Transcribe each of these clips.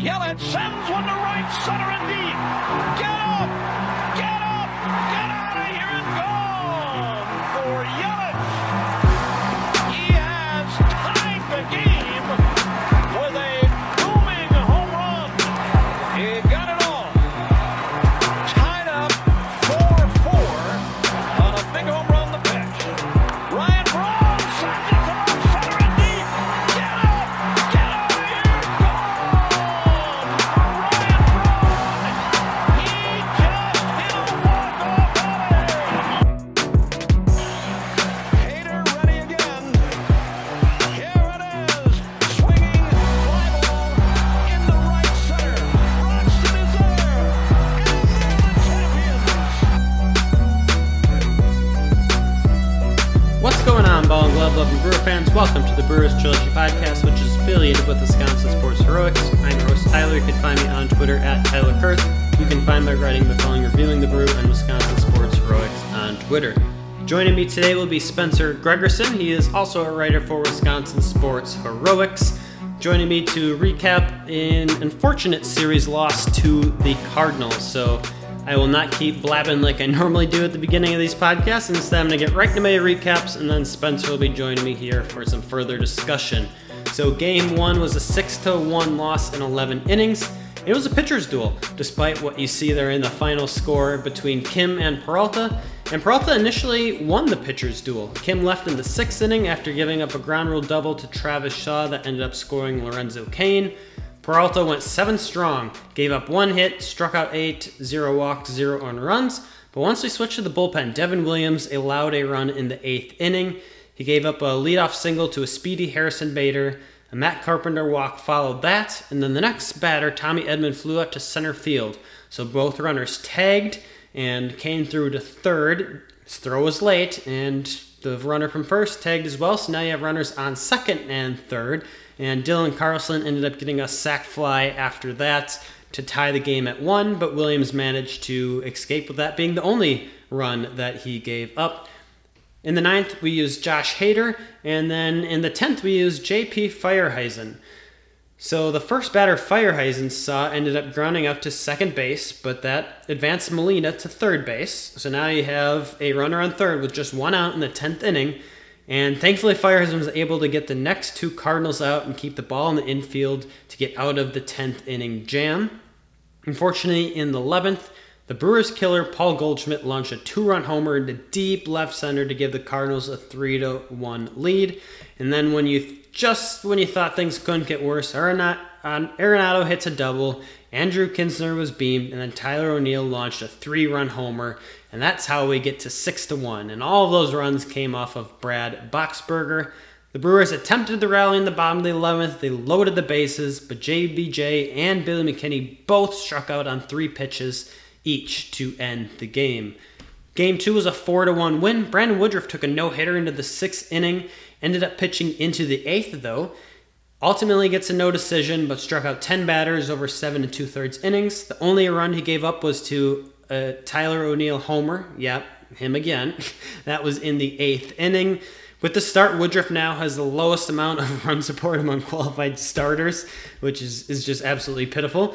Yelich sends one to right center and deep. Get up! And Brewer fans? Welcome to the Brewers Trilogy Podcast, which is affiliated with Wisconsin Sports Heroics. I'm your host, Tyler. You can find me on Twitter at Tyler Kurth. You can find my writing the following reviewing the brew and Wisconsin Sports Heroics on Twitter. Joining me today will be Spencer Gregerson. He is also a writer for Wisconsin Sports Heroics. Joining me to recap an unfortunate series loss to the Cardinals. So I will not keep blabbing like I normally do at the beginning of these podcasts. Instead, I'm going to get right to my recaps, and then Spencer will be joining me here for some further discussion. So, game one was a 6 to 1 loss in 11 innings. It was a pitcher's duel, despite what you see there in the final score between Kim and Peralta. And Peralta initially won the pitcher's duel. Kim left in the sixth inning after giving up a ground rule double to Travis Shaw that ended up scoring Lorenzo Cain. Peralta went seven strong, gave up one hit, struck out eight, zero walks, zero earned runs. But once we switched to the bullpen, Devin Williams allowed a run in the eighth inning. He gave up a leadoff single to a speedy Harrison Bader. A Matt Carpenter walk followed that, and then the next batter, Tommy Edman, flew out to center field. So both runners tagged, and came through to third. His throw was late, and the runner from first tagged as well. So now you have runners on second and third. And Dylan Carlson ended up getting a sac fly after that to tie the game at one, but Williams managed to escape with that being the only run that he gave up. In the ninth, we used Josh Hader, and then in the tenth, we used JP Feyereisen. So the first batter Feyereisen saw ended up grounding out to second base, but that advanced Molina to third base. So now you have a runner on third with just one out in the tenth inning. And thankfully, Feyereisen was able to get the next two Cardinals out and keep the ball in the infield to get out of the 10th inning jam. Unfortunately, in the 11th, the Brewers killer Paul Goldschmidt launched a two-run homer into deep left center to give the Cardinals a 3 to 1 lead. And then when you just when you thought things couldn't get worse, Arenado hits a double, Andrew Knizner was beamed, and then Tyler O'Neill launched a three-run homer, and that's how we get to 6 to 1. And all of those runs came off of Brad Boxberger. The Brewers attempted the rally in the bottom of the 11th. They loaded the bases, but JBJ and Billy McKinney both struck out on three pitches each to end the game. Game two was a 4 to 1 win. Brandon Woodruff took a no hitter into the sixth inning, ended up pitching into the eighth, though. Ultimately gets a no decision, but struck out 10 batters over seven and two thirds innings. The only run he gave up was to uh, Tyler O'Neill homer. Yep, him again. that was in the eighth inning. With the start, Woodruff now has the lowest amount of run support among qualified starters, which is, is just absolutely pitiful.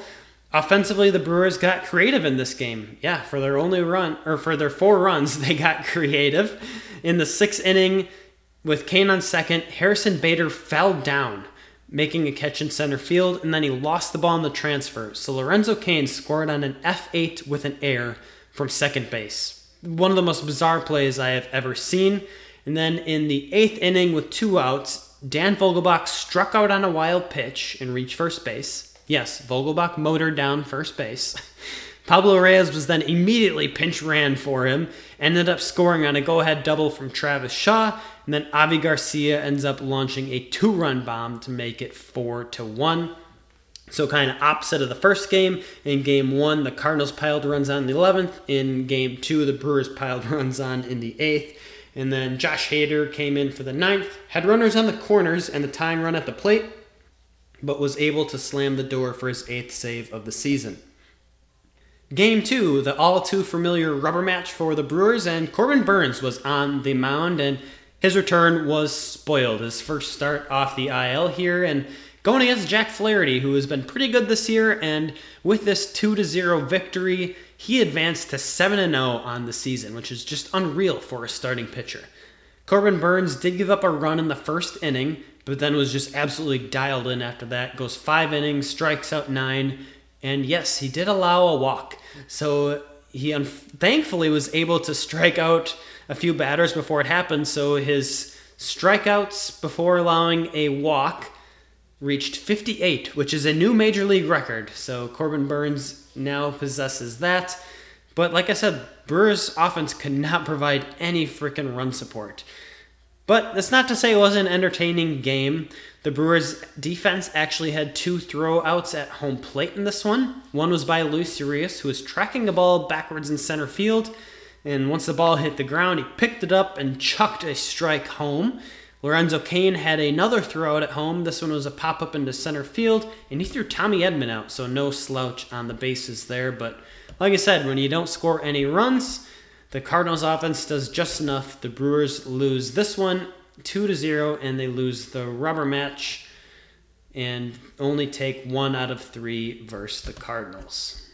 Offensively, the Brewers got creative in this game. Yeah, for their only run, or for their four runs, they got creative. In the sixth inning, with Cain on second, Harrison Bader fell down, making a catch in center field, and then he lost the ball in the transfer. So Lorenzo Cain scored on an F8 with an air from second base. One of the most bizarre plays I have ever seen. And then in the eighth inning with two outs, Dan Vogelbach struck out on a wild pitch and reached first base. Yes, Vogelbach motored down first base. Pablo Reyes was then immediately pinch ran for him, ended up scoring on a go ahead double from Travis Shaw, and then Avi Garcia ends up launching a two run bomb to make it 4 to 1. So, kind of opposite of the first game. In game one, the Cardinals piled runs on in the 11th. In game two, the Brewers piled runs on in the 8th. And then Josh Hader came in for the ninth, had runners on the corners and the tying run at the plate, but was able to slam the door for his eighth save of the season. Game two, the all too familiar rubber match for the Brewers, and Corbin Burnes was on the mound, and his return was spoiled. His first start off the IL here, and going against Jack Flaherty, who has been pretty good this year. And with this 2 0 victory, he advanced to 7 0 on the season, which is just unreal for a starting pitcher. Corbin Burnes did give up a run in the first inning, but then was just absolutely dialed in after that. Goes five innings, strikes out nine, and yes, he did allow a walk. So he un- thankfully was able to strike out a few batters before it happened. So his strikeouts before allowing a walk reached 58, which is a new major league record. So Corbin Burnes now possesses that. But like I said, Brewers offense could not provide any freaking run support. But that's not to say it wasn't an entertaining game. The Brewers defense actually had two throwouts at home plate in this one. One was by Luis Urias, who was tracking the ball backwards in center field. And once the ball hit the ground, he picked it up and chucked a strike home. Lorenzo Cain had another throwout at home. This one was a pop up into center field, and he threw Tommy Edman out, so no slouch on the bases there. But like I said, when you don't score any runs, the Cardinals offense does just enough. The Brewers lose this one 2 to 0, and they lose the rubber match and only take one out of three versus the Cardinals.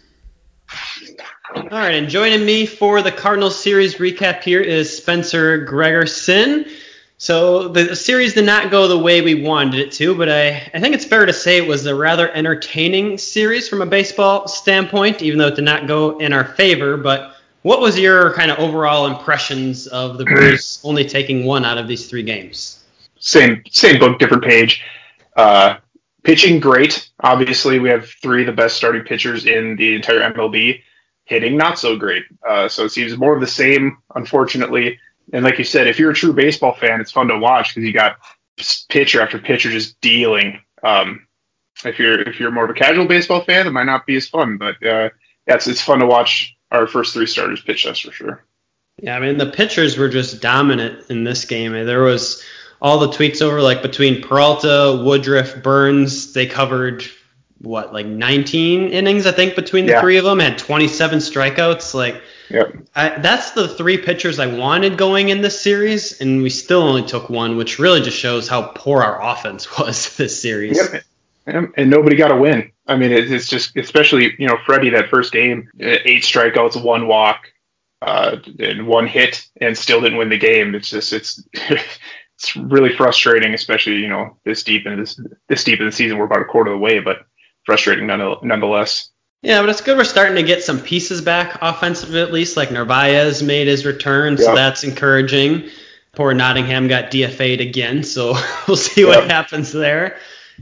All right, and joining me for the Cardinals series recap here is Spencer Gregerson. So the series did not go the way we wanted it to, but I, I think it's fair to say it was a rather entertaining series from a baseball standpoint, even though it did not go in our favor. But what was your kind of overall impressions of the Brewers only taking one out of these three games? Same same book, different page. Uh, pitching great. Obviously, we have three of the best starting pitchers in the entire MLB. Hitting not so great. Uh, so it seems more of the same, unfortunately and like you said, if you're a true baseball fan, it's fun to watch because you got pitcher after pitcher just dealing. Um, if you're if you're more of a casual baseball fan, it might not be as fun, but uh, yeah, it's it's fun to watch our first three starters pitch us for sure. Yeah, I mean the pitchers were just dominant in this game. There was all the tweets over like between Peralta, Woodruff, Burnes, They covered what like 19 innings, I think, between the yeah. three of them. Had 27 strikeouts. Like Yep. I, that's the three pitchers I wanted going in this series, and we still only took one, which really just shows how poor our offense was this series. Yep. And nobody got a win. I mean, it's just, especially, you know, Freddy, that first game, eight strikeouts, one walk, uh, and one hit, and still didn't win the game. It's just, it's, it's really frustrating, especially, you know, this deep in this, this deep in the season. We're about a quarter of the way, but frustrating nonetheless. Yeah, but it's good we're starting to get some pieces back offensively at least. Like Narvaez made his return, so that's encouraging. Poor Nottingham got DFA'd again, so we'll see what happens there.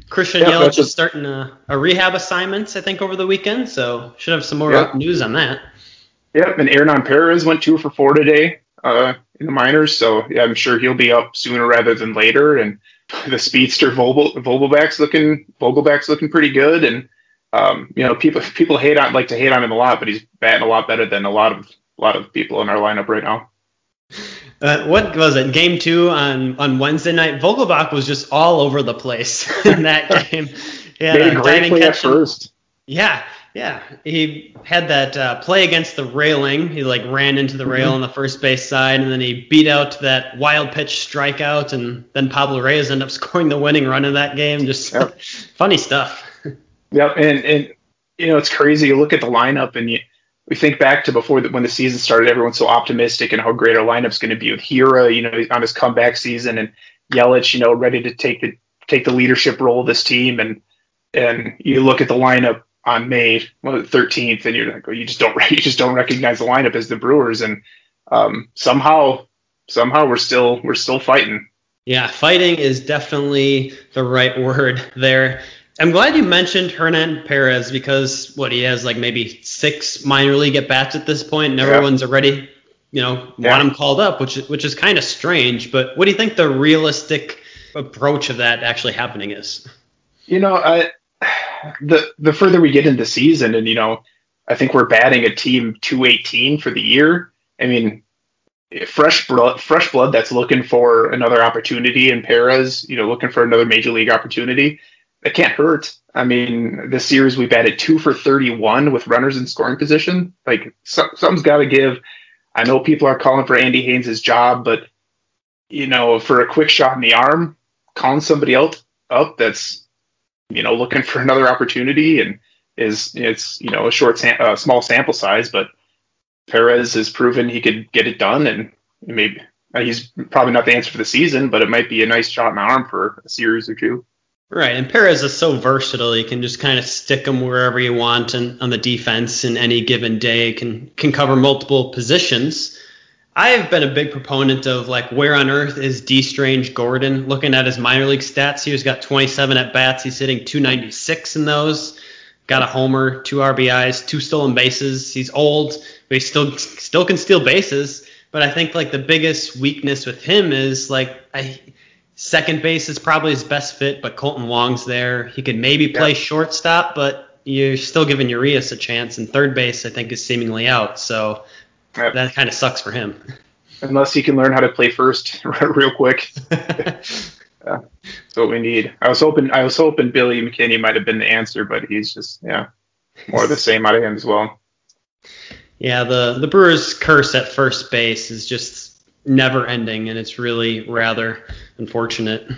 Christian yep, Yelich is starting a, a, rehab assignment, I think, over the weekend, so should have some more yep. news on that. Yep, and Hernan Perez went two for four today uh, in the minors, so yeah, I'm sure he'll be up sooner rather than later. And the speedster Vogel, Vogelbach's looking Vogelbach's looking pretty good, and um, you know, people people hate on like to hate on him a lot, but he's batting a lot better than a lot of a lot of people in our lineup right now. Uh, what was it? Game two on on Wednesday night. Vogelbach was just all over the place in that game. Yeah, Made a great play at first. Yeah, yeah. He had that uh, play against the railing. He like ran into the rail mm-hmm. on the first base side, and then he beat out that wild pitch strikeout, and then Pablo Reyes ended up scoring the winning run in that game. Just yep. funny stuff. Yeah, and and you know it's crazy. You look at the lineup, and you we think back to before that when the season started, everyone's so optimistic and how great our lineup's going to be with Hiura, you know, on his comeback season, and Yelich, you know, ready to take the take the leadership role of this team, and and you look at the lineup on May 13th, and you're like, well, you just don't you just don't recognize the lineup as the Brewers, and um, somehow somehow we're still we're still fighting. Yeah, fighting is definitely the right word there. I'm glad you mentioned Hernan Perez because what he has like maybe six minor league at bats at this point, and everyone's yeah. already, you know, yeah. want him called up, which which is kind of strange. But what do you think the realistic approach of that actually happening is? You know, I the the further we get into the season, and you know, I think we're batting a team 218 for the year. I mean, fresh blood, fresh blood that's looking for another opportunity in Perez, you know, looking for another major league opportunity it can't hurt. I mean, this series we batted two for 31 with runners in scoring position. Like so, something's got to give. I know people are calling for Andy Haines' job, but you know, for a quick shot in the arm, calling somebody else up that's you know, looking for another opportunity and is it's you know a short, sam- uh, small sample size, but Perez has proven he could get it done, and maybe he's probably not the answer for the season, but it might be a nice shot in the arm for a series or two. Right, and Perez is so versatile. You can just kind of stick him wherever you want and on the defense in any given day. Can can cover multiple positions. I've been a big proponent of like where on earth is Dee Strange-Gordon? Looking at his minor league stats, he's got 27 at bats. He's hitting 296 in those. Got a homer, two RBIs, two stolen bases. He's old, but he still still can steal bases. But I think like the biggest weakness with him is like I Second base is probably his best fit, but Kolten Wong's there. He could maybe play shortstop, but you're still giving Urias a chance. And third base, I think, is seemingly out. So that kind of sucks for him. Unless he can learn how to play first real quick. yeah, that's what we need. I was hoping I was hoping Billy McKinney might have been the answer, but he's just yeah more of the same out of him as well. Yeah, the the Brewers' curse at first base is just never ending, and it's really rather unfortunate.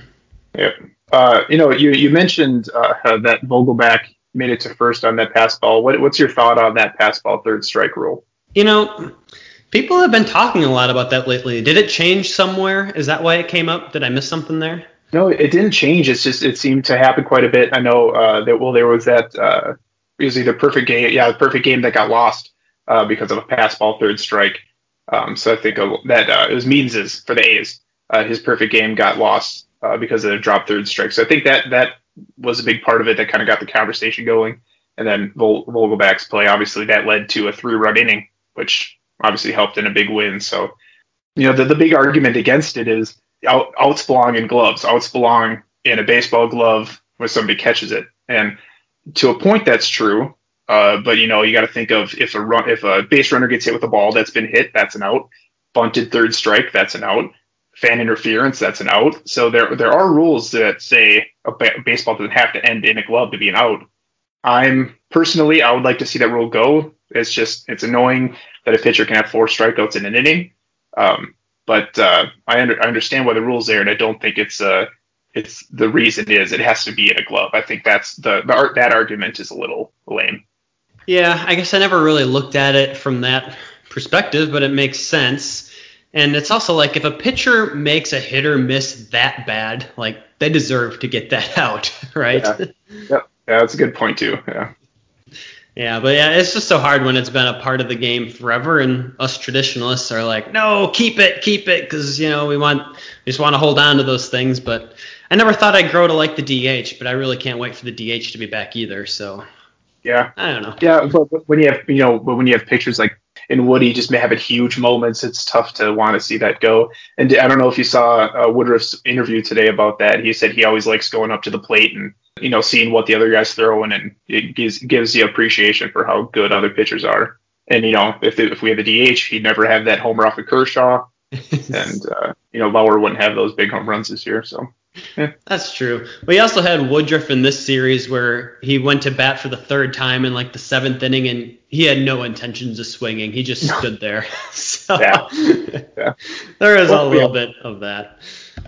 Yep. Uh, you know, you you mentioned uh, that Vogelbach made it to first on that pass ball. What, what's your thought on that pass ball third strike rule? You know, people have been talking a lot about that lately. Did it change somewhere? Is that why it came up? Did I miss something there? No, it didn't change. It's just it seemed to happen quite a bit. I know uh, that well, there was that uh, it was either perfect game, yeah, the perfect game that got lost uh, because of a pass ball third strike. Um, so I think that uh, it was Means's for the A's. Uh, his perfect game got lost uh, because of the drop third strike. So I think that that was a big part of it that kind of got the conversation going. And then Vol- Vogelbach's play, obviously, that led to a three-run inning, which obviously helped in a big win. So, you know, the, the big argument against it is out, outs belong in gloves. Outs belong in a baseball glove where somebody catches it. And to a point, that's true. Uh, but you know, you got to think of if a run, if a base runner gets hit with a ball that's been hit, that's an out. Bunted third strike, that's an out. Fan interference, that's an out. So there there are rules that say a ba- baseball doesn't have to end in a glove to be an out. I'm personally, I would like to see that rule go. It's just it's annoying that a pitcher can have four strikeouts in an inning. Um, but uh, I, under, I understand why the rule's there, and I don't think it's uh, it's the reason is it has to be in a glove. I think that's the, the that argument is a little lame. Yeah, I guess I never really looked at it from that perspective, but it makes sense. And it's also like if a pitcher makes a hitter miss that bad, like they deserve to get that out, right? Yeah, yep. yeah that's a good point too. Yeah. Yeah, but yeah, it's just so hard when it's been a part of the game forever, and us traditionalists are like, no, keep it, keep it, because you know we want, we just want to hold on to those things. But I never thought I'd grow to like the DH, but I really can't wait for the DH to be back either. So yeah. I don't know. Yeah, but when you have you know when you have pictures like in Woody just may have having huge moments, it's tough to want to see that go. And I don't know if you saw uh, Woodruff's interview today about that. He said he always likes going up to the plate and you know seeing what the other guys throwing, and it gives gives you appreciation for how good other pitchers are. And you know if if we had the DH, he'd never have that homer off of Kershaw, and uh, you know Lauer wouldn't have those big home runs this year. So That's true. But he also had Woodruff in this series where he went to bat for the third time in like the seventh inning, and he had no intentions of swinging. He just stood there. so yeah. yeah. there is well, a little yeah. bit of that.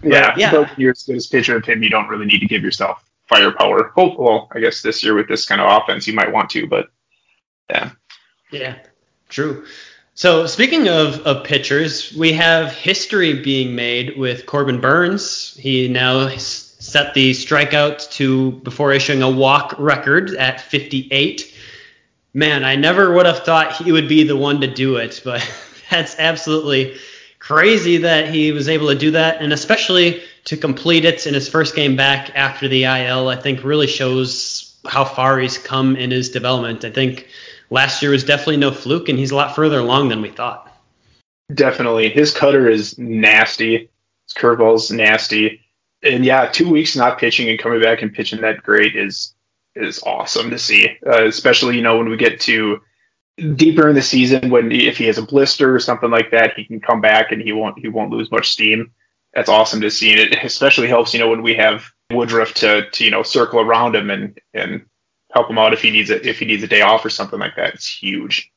But, yeah, yeah. But you're as good as pitcher of him, you don't really need to give yourself firepower. Hope well, I guess this year with this kind of offense, you might want to, but yeah. Yeah, true. So speaking of, of pitchers, we have history being made with Corbin Burnes. He now set the strikeouts to before issuing a walk record at 58. Man, I never would have thought he would be the one to do it, but that's absolutely crazy that he was able to do that, and especially to complete it in his first game back after the IL. I think really shows how far he's come in his development. I think last year was definitely no fluke, and he's a lot further along than we thought. Definitely, his cutter is nasty. His curveball's nasty, and yeah, two weeks not pitching and coming back and pitching that great is is awesome to see. Uh, especially you know when we get to deeper in the season when if he has a blister or something like that, he can come back and he won't he won't lose much steam. That's awesome to see, and it especially helps you know when we have Woodruff to, to you know circle around him and and help him out if he needs it if he needs a day off or something like that. It's huge.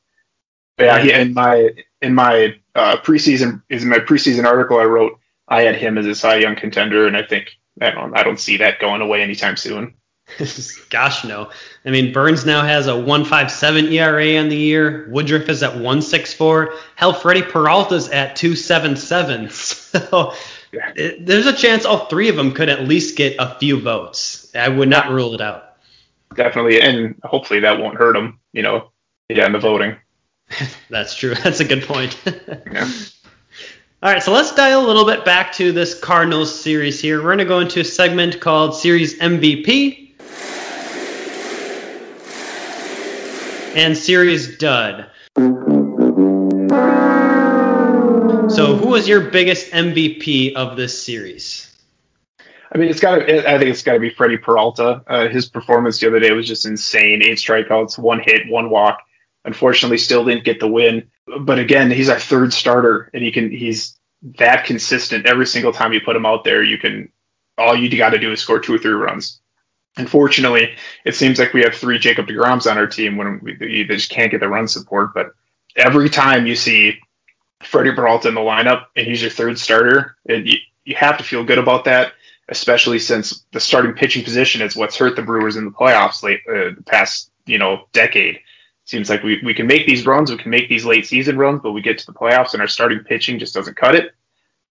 But yeah, he, in my in my uh, preseason is in my preseason article I wrote. I had him as a Cy Young contender, and I think I don't I don't see that going away anytime soon. Gosh, no. I mean, Burnes now has a 1.57 ERA on the year. Woodruff is at 1.64. Hell, Freddy Peralta's at 2.77. So Yeah. it, there's a chance all three of them could at least get a few votes. I would not rule it out. Definitely, and hopefully that won't hurt him. You know, yeah, in the voting. That's true. That's a good point. Yeah. All right, so let's dial a little bit back to this Cardinals series here. We're going to go into a segment called Series MVP and Series Dud. So, who was your biggest MVP of this series? I mean, it's got to. I think it's got to be Freddy Peralta. Uh, his performance the other day was just insane. Eight strikeouts, one hit, one walk. Unfortunately, still didn't get the win. But again, he's our third starter, and he can. He's that consistent every single time you put him out there. You can. All you got to do is score two or three runs. Unfortunately, it seems like we have three Jacob Degroms on our team when we, they just can't get the run support. But every time you see Freddy Peralta in the lineup and he's your third starter, and you, you have to feel good about that especially since the starting pitching position is what's hurt the Brewers in the playoffs late uh, the past you know decade. Seems like we, we can make these runs, we can make these late season runs, but we get to the playoffs and our starting pitching just doesn't cut it.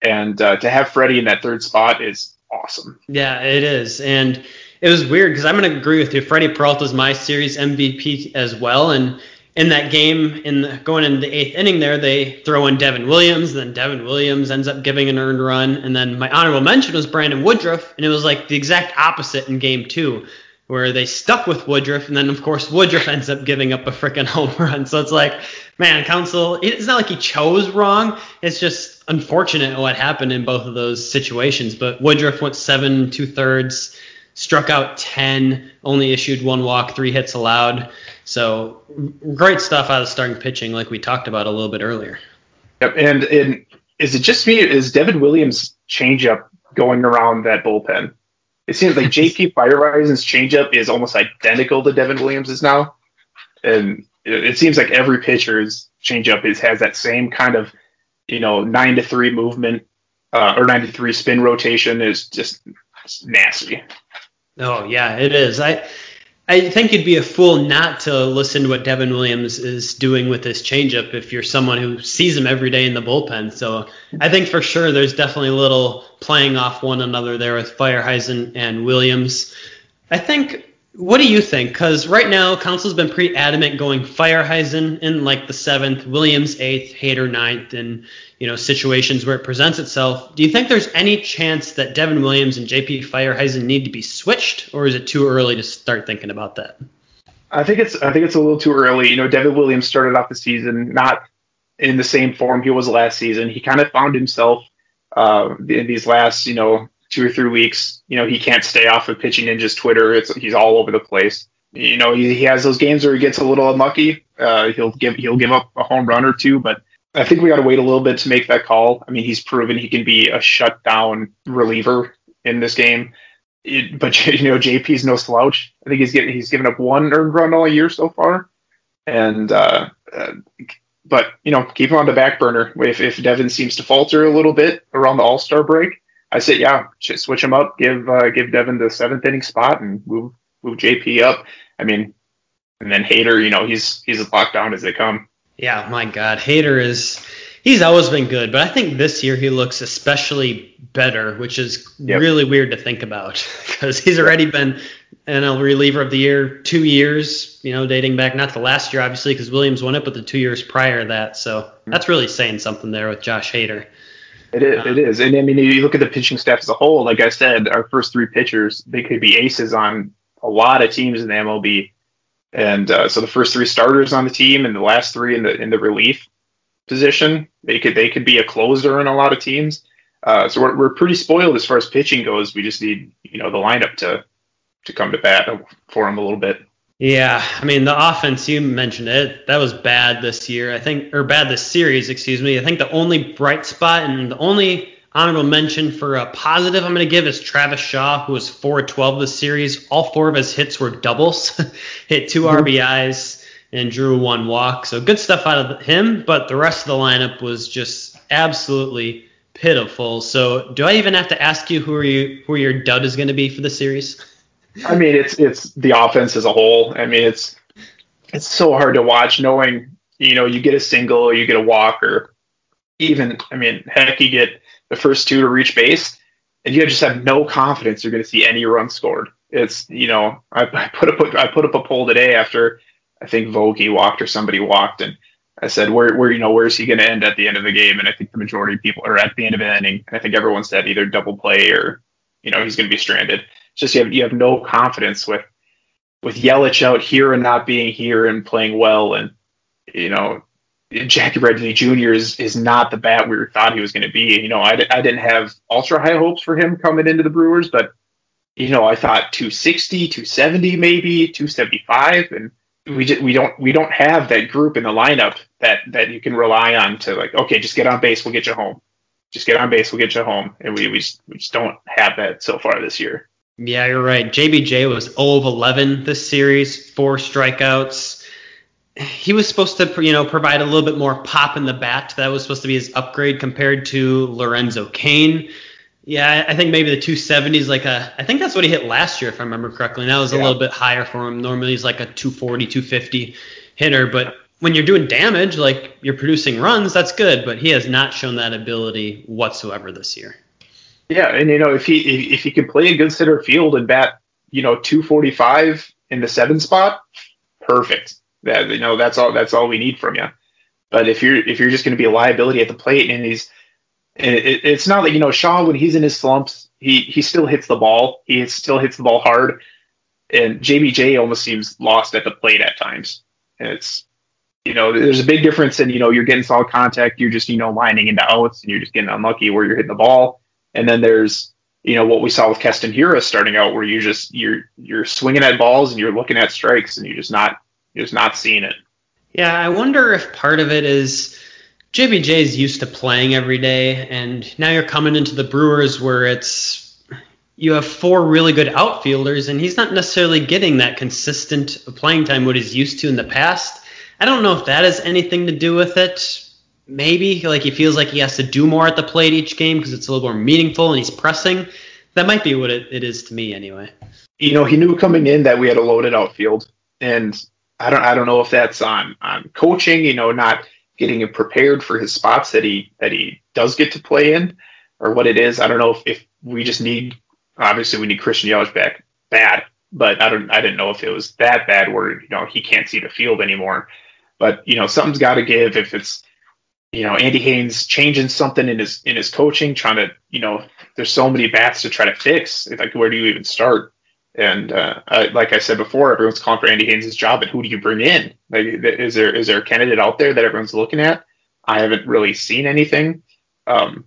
And uh, to have Freddy in that third spot is awesome. Yeah, it is. And it was weird because I'm going to agree with you. Freddy Peralta is my series MVP as well. And in that game, in the, going into the eighth inning, there they throw in Devin Williams. Then Devin Williams ends up giving an earned run, and then my honorable mention was Brandon Woodruff, and it was like the exact opposite in game two, where they stuck with Woodruff, and then of course Woodruff ends up giving up a freaking home run. So it's like, man, Counsell, it's not like he chose wrong. It's just unfortunate what happened in both of those situations. But Woodruff went seven two thirds, struck out ten, only issued one walk, three hits allowed. So great stuff out of starting pitching, like we talked about a little bit earlier. Yep. And, and is it just me? Is Devin Williams' changeup going around that bullpen? It seems like JP Feyereisen's changeup is almost identical to Devin Williams's now, and it, it seems like every pitcher's changeup is has that same kind of, you know, nine to three movement uh, or nine to three spin rotation is just nasty. Oh yeah, it is. I I think you'd be a fool not to listen to what Devin Williams is doing with this changeup if you're someone who sees him every day in the bullpen. So I think for sure there's definitely a little playing off one another there with Feyereisen and Williams. I think. What do you think? Because right now, Counsell's been pretty adamant going Feyereisen in like the seventh, Williams eighth, Hader ninth, and you know situations where it presents itself. Do you think there's any chance that Devin Williams and JP Feyereisen need to be switched, or is it too early to start thinking about that? I think it's I think it's a little too early. You know, Devin Williams started off the season not in the same form he was last season. He kind of found himself uh, in these last you know two or three weeks. You know, he can't stay off of pitching ninjas Twitter. It's he's all over the place. You know, he, he has those games where he gets a little unlucky. Uh, he'll give he'll give up a home run or two, but I think we got to wait a little bit to make that call. I mean, he's proven he can be a shutdown reliever in this game. It, but you know, JP's no slouch. I think he's getting he's given up one earned run all year so far, and uh, uh, but you know, keep him on the back burner. If if Devin seems to falter a little bit around the All Star break, I said, yeah, switch him up. Give uh, give Devin the seventh inning spot and move move JP up. I mean, and then Hader, you know, he's he's as locked down as they come. Yeah, my God, Hader is. He's always been good, but I think this year he looks especially better, which is Yep. really weird to think about because he's already been NL reliever of the year two years, you know, dating back not to last year, obviously, because Williams won it, but the two years prior to that. So that's really saying something there with Josh Hader. It is, it is. And I mean, you look at the pitching staff as a whole, like I said, our first three pitchers, they could be aces on a lot of teams in the MLB. And uh, so the first three starters on the team and the last three in the in the relief position, they could they could be a closer in a lot of teams. Uh, so we're, we're pretty spoiled as far as pitching goes. We just need you know the lineup to to come to bat for them a little bit. Yeah, I mean the offense you mentioned it that was bad this year. I think or bad this series, excuse me. I think the only bright spot and the only honorable mention for a positive I'm going to give is Travis Shaw, who was 4 12 this series. All four of his hits were doubles, hit 2 mm-hmm. RBIs and drew one walk. So good stuff out of him, but the rest of the lineup was just absolutely pitiful. So do I even have to ask you who are you who your dud is going to be for the series? I mean, it's it's the offense as a whole. I mean, it's it's so hard to watch knowing you know you get a single or you get a walk or even I mean, heck, you get the first two to reach base, and you just have no confidence you're going to see any runs scored. It's you know I, I put up I put up a poll today after I think Vogie walked or somebody walked and I said, where, where, you know, where's he going to end at the end of the game? And I think the majority of people are at the end of an inning. And I think everyone said either double play or, you know, he's going to be stranded. It's just you have, you have no confidence with, with Yelich out here and not being here and playing well. And, you know, Jackie Bradley Jr. is, is not the bat we thought he was going to be. You know, I, I didn't have ultra high hopes for him coming into the Brewers, but, you know, I thought 260, 270 maybe, 275. And, we just, we don't we don't have that group in the lineup that that you can rely on to like okay just get on base we'll get you home just get on base we'll get you home and we we just, we just don't have that so far this year yeah you're right jbj was 0 of 11 this series four strikeouts he was supposed to you know provide a little bit more pop in the bat that was supposed to be his upgrade compared to lorenzo cain yeah, I think maybe the 270 is like a. I think that's what he hit last year, if I remember correctly. That was a little bit higher for him. Normally he's like a 240, 250 hitter, but when you're doing damage, like you're producing runs, that's good. But he has not shown that ability whatsoever this year. Yeah, and you know if he if, he can play a good center field and bat, you know, 245 in the seven spot, perfect. That you know that's all that's all we need from you. But if you're if you're just going to be a liability at the plate and he's and it, it's not that you know Shaw when he's in his slumps, he he still hits the ball. He still hits the ball hard, and JBJ almost seems lost at the plate at times. And it's you know there's a big difference in you know you're getting solid contact, you're just you know lining into outs, and you're just getting unlucky where you're hitting the ball. And then there's you know what we saw with Keston Hiura starting out, where you just you're you're swinging at balls and you're looking at strikes, and you're just not you're just not seeing it. Yeah, I wonder if part of it is JBJ is used to playing every day, and now you're coming into the Brewers where it's you have four really good outfielders, and he's not necessarily getting that consistent playing time what he's used to in the past. I don't know if that has anything to do with it. Maybe like he feels like he has to do more at the plate each game because it's a little more meaningful and he's pressing. That might be what it, it is to me anyway. You know, he knew coming in that we had a loaded outfield, and I don't I don't know if that's on on coaching. You know, not getting him prepared for his spots that he that he does get to play in, or what it is. I don't know if, if we just need obviously we need Christian Yelich back bad, but I don't I didn't know if it was that bad where you know he can't see the field anymore. But you know something's got to give if it's you know Andy Haines changing something in his in his coaching, trying to you know there's so many bats to try to fix. Like where do you even start? And uh, like I said before, everyone's calling for Andy Haines' job, and who do you bring in? Like, is there is there a candidate out there that everyone's looking at? I haven't really seen anything. Um,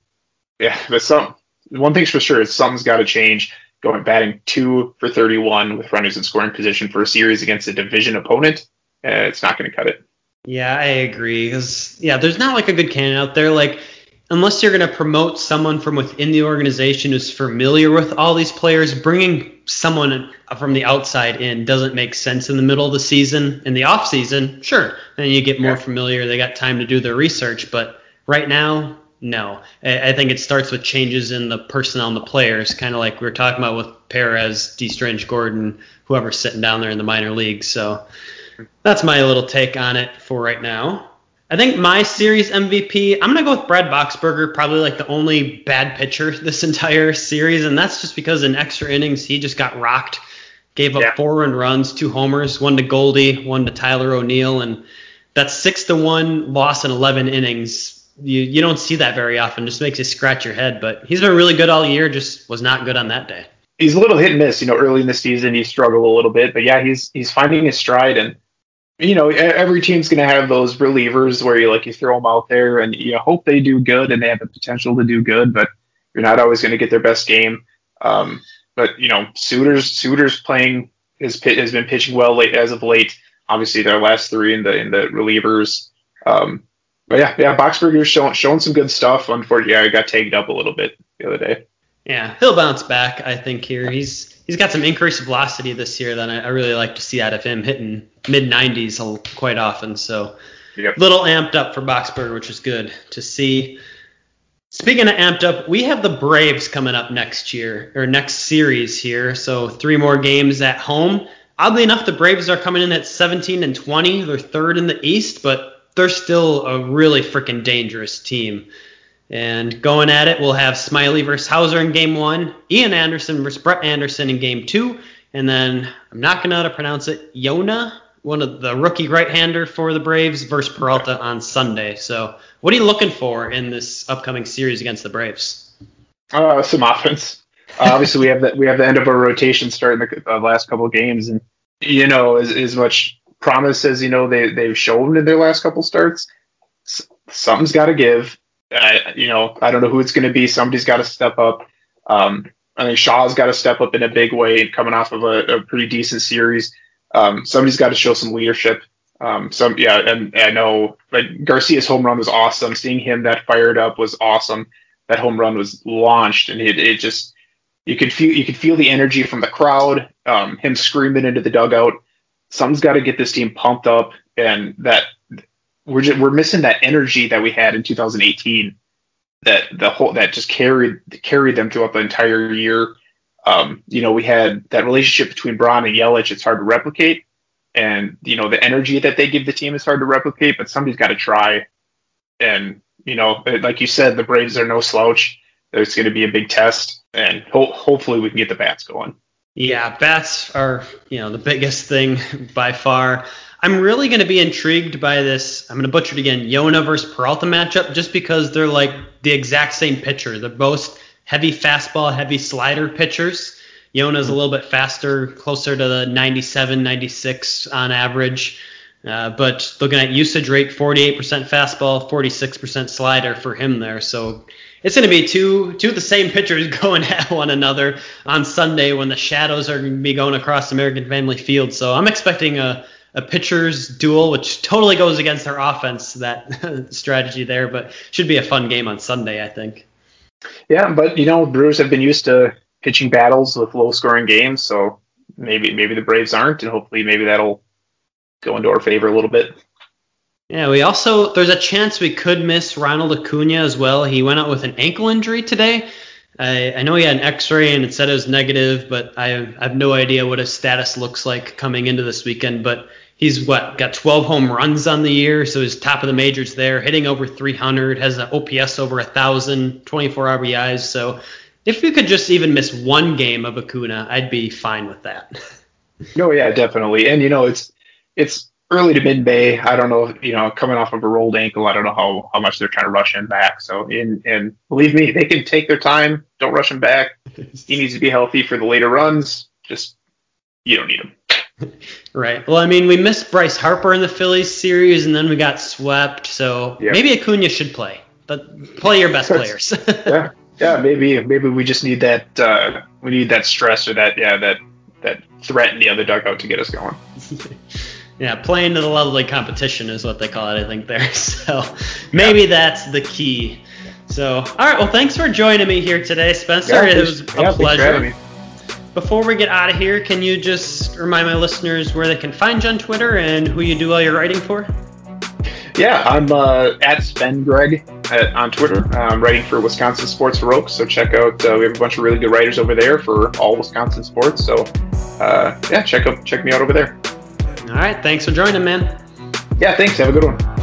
yeah, but some one thing's for sure is something's got to change. Going batting two for 31 with runners in scoring position for a series against a division opponent, uh, it's not going to cut it. Yeah, I agree. Because yeah, there's not like a good candidate out there. Like unless you're going to promote someone from within the organization who's familiar with all these players, bringing someone from the outside in doesn't make sense in the middle of the season. In the off season, sure, then you get more yeah. familiar. They got time to do their research, but right now, no. I think it starts with changes in the personnel and the players, kind of like we were talking about with Perez, D. Strange, Gordon, whoever's sitting down there in the minor leagues. So that's my little take on it for right now. I think my series MVP, I'm gonna go with Brad Boxberger, probably like the only bad pitcher this entire series, and that's just because in extra innings he just got rocked, gave up yeah. four run runs, two homers, one to Goldie, one to Tyler O'Neill, and that's six to one loss in 11 innings. You you don't see that very often. Just makes you scratch your head. But he's been really good all year. Just was not good on that day. He's a little hit and miss. You know, early in the season he struggled a little bit, but yeah, he's he's finding his stride and you know, every team's going to have those relievers where you like you throw them out there and you hope they do good and they have the potential to do good, but you're not always going to get their best game. Um, but you know, Suter's Suter's playing his pit has been pitching well late as of late. Obviously, their last three in the in the relievers. Um, but yeah, yeah, Boxberger's showing showing some good stuff. Unfortunately, I got tagged up a little bit the other day. Yeah, he'll bounce back. I think here he's he's got some increased velocity this year that I, I really like to see out of him, hitting mid 90s quite often. So a yep. little amped up for Boxberger, which is good to see. Speaking of amped up, we have the Braves coming up next year or next series here. So three more games at home. Oddly enough, the Braves are coming in at 17 and 20. They're third in the East, but they're still a really freaking dangerous team. And going at it, we'll have Smyly versus Houser in game one, Ian Anderson versus Brett Anderson in game two, and then I'm not going to know how to pronounce it, Yona, one of the rookie right-hander for the Braves versus Peralta on Sunday. So, what are you looking for in this upcoming series against the Braves? Uh, some offense. Uh, obviously, we have that we have the end of our rotation starting the uh, last couple of games, and you know, as, as much promise as you know they they've shown in their last couple starts, something's got to give. You know, I don't know who it's going to be. Somebody's got to step up. Um, I think Shaw's got to step up in a big way, coming off of a, a pretty decent series. Um, somebody's got to show some leadership. Um, some yeah, and, and I know like Garcia's home run was awesome. Seeing him that fired up was awesome. That home run was launched, and it, it just you could feel you could feel the energy from the crowd. Um, him screaming into the dugout. Something's got to get this team pumped up, and that we're just, we're missing that energy that we had in 2018 that the whole that just carried carried them throughout the entire year. Um, you know, we had that relationship between Braun and Yelich. It's hard to replicate, and you know the energy that they give the team is hard to replicate. But somebody's got to try. And you know, like you said, the Braves are no slouch. There's going to be a big test, and ho- hopefully we can get the bats going. Yeah, bats are you know the biggest thing by far. I'm really going to be intrigued by this. I'm going to butcher it again. Yona versus Peralta matchup, just because they're like the exact same pitcher. They're both heavy fastball, heavy slider pitchers. Yona's a little bit faster, closer to the 97, 96 on average. Uh, but looking at usage rate, 48% fastball, 46% slider for him there. So it's going to be two two of the same pitchers going at one another on Sunday when the shadows are going to be going across American Family Field. So I'm expecting a a pitcher's duel, which totally goes against their offense, that strategy there, but should be a fun game on Sunday, I think. Yeah, but you know, Brewers have been used to pitching battles with low scoring games, so maybe maybe the Braves aren't, and hopefully maybe that'll go into our favor a little bit. Yeah, we also there's a chance we could miss Ronald Acuna as well. He went out with an ankle injury today. I, I know he had an X-ray and it said it was negative, but I I have no idea what his status looks like coming into this weekend. But He's what got 12 home runs on the year, so he's top of the majors there, hitting over 300, has an OPS over 1,000, 24 RBIs. So if you could just even miss one game of Acuna, I'd be fine with that. No, oh, yeah, definitely. And you know, it's it's early to mid May. I don't know, you know, coming off of a rolled ankle, I don't know how, how much they're trying to rush him back. So, and, and believe me, they can take their time. Don't rush him back. He needs to be healthy for the later runs. Just you don't need him. right. Well, I mean, we missed Bryce Harper in the Phillies series, and then we got swept. So yep. maybe Acuna should play, but play your best players. yeah, yeah. Maybe maybe we just need that. Uh, we need that stress or that yeah that that threat in the other dugout to get us going. yeah, playing to the lovely competition is what they call it, I think there. So maybe yeah. that's the key. So, all right. Well, thanks for joining me here today, Spencer. Yeah, it was a yeah, pleasure. Before we get out of here, can you just remind my listeners where they can find you on Twitter and who you do all your writing for? Yeah, I'm uh, at Sven Greg at, on Twitter. I'm writing for Wisconsin Sports Heroics, so check out. Uh, we have a bunch of really good writers over there for all Wisconsin sports. So uh, yeah, check out check me out over there. All right, thanks for joining, man. Yeah, thanks. Have a good one.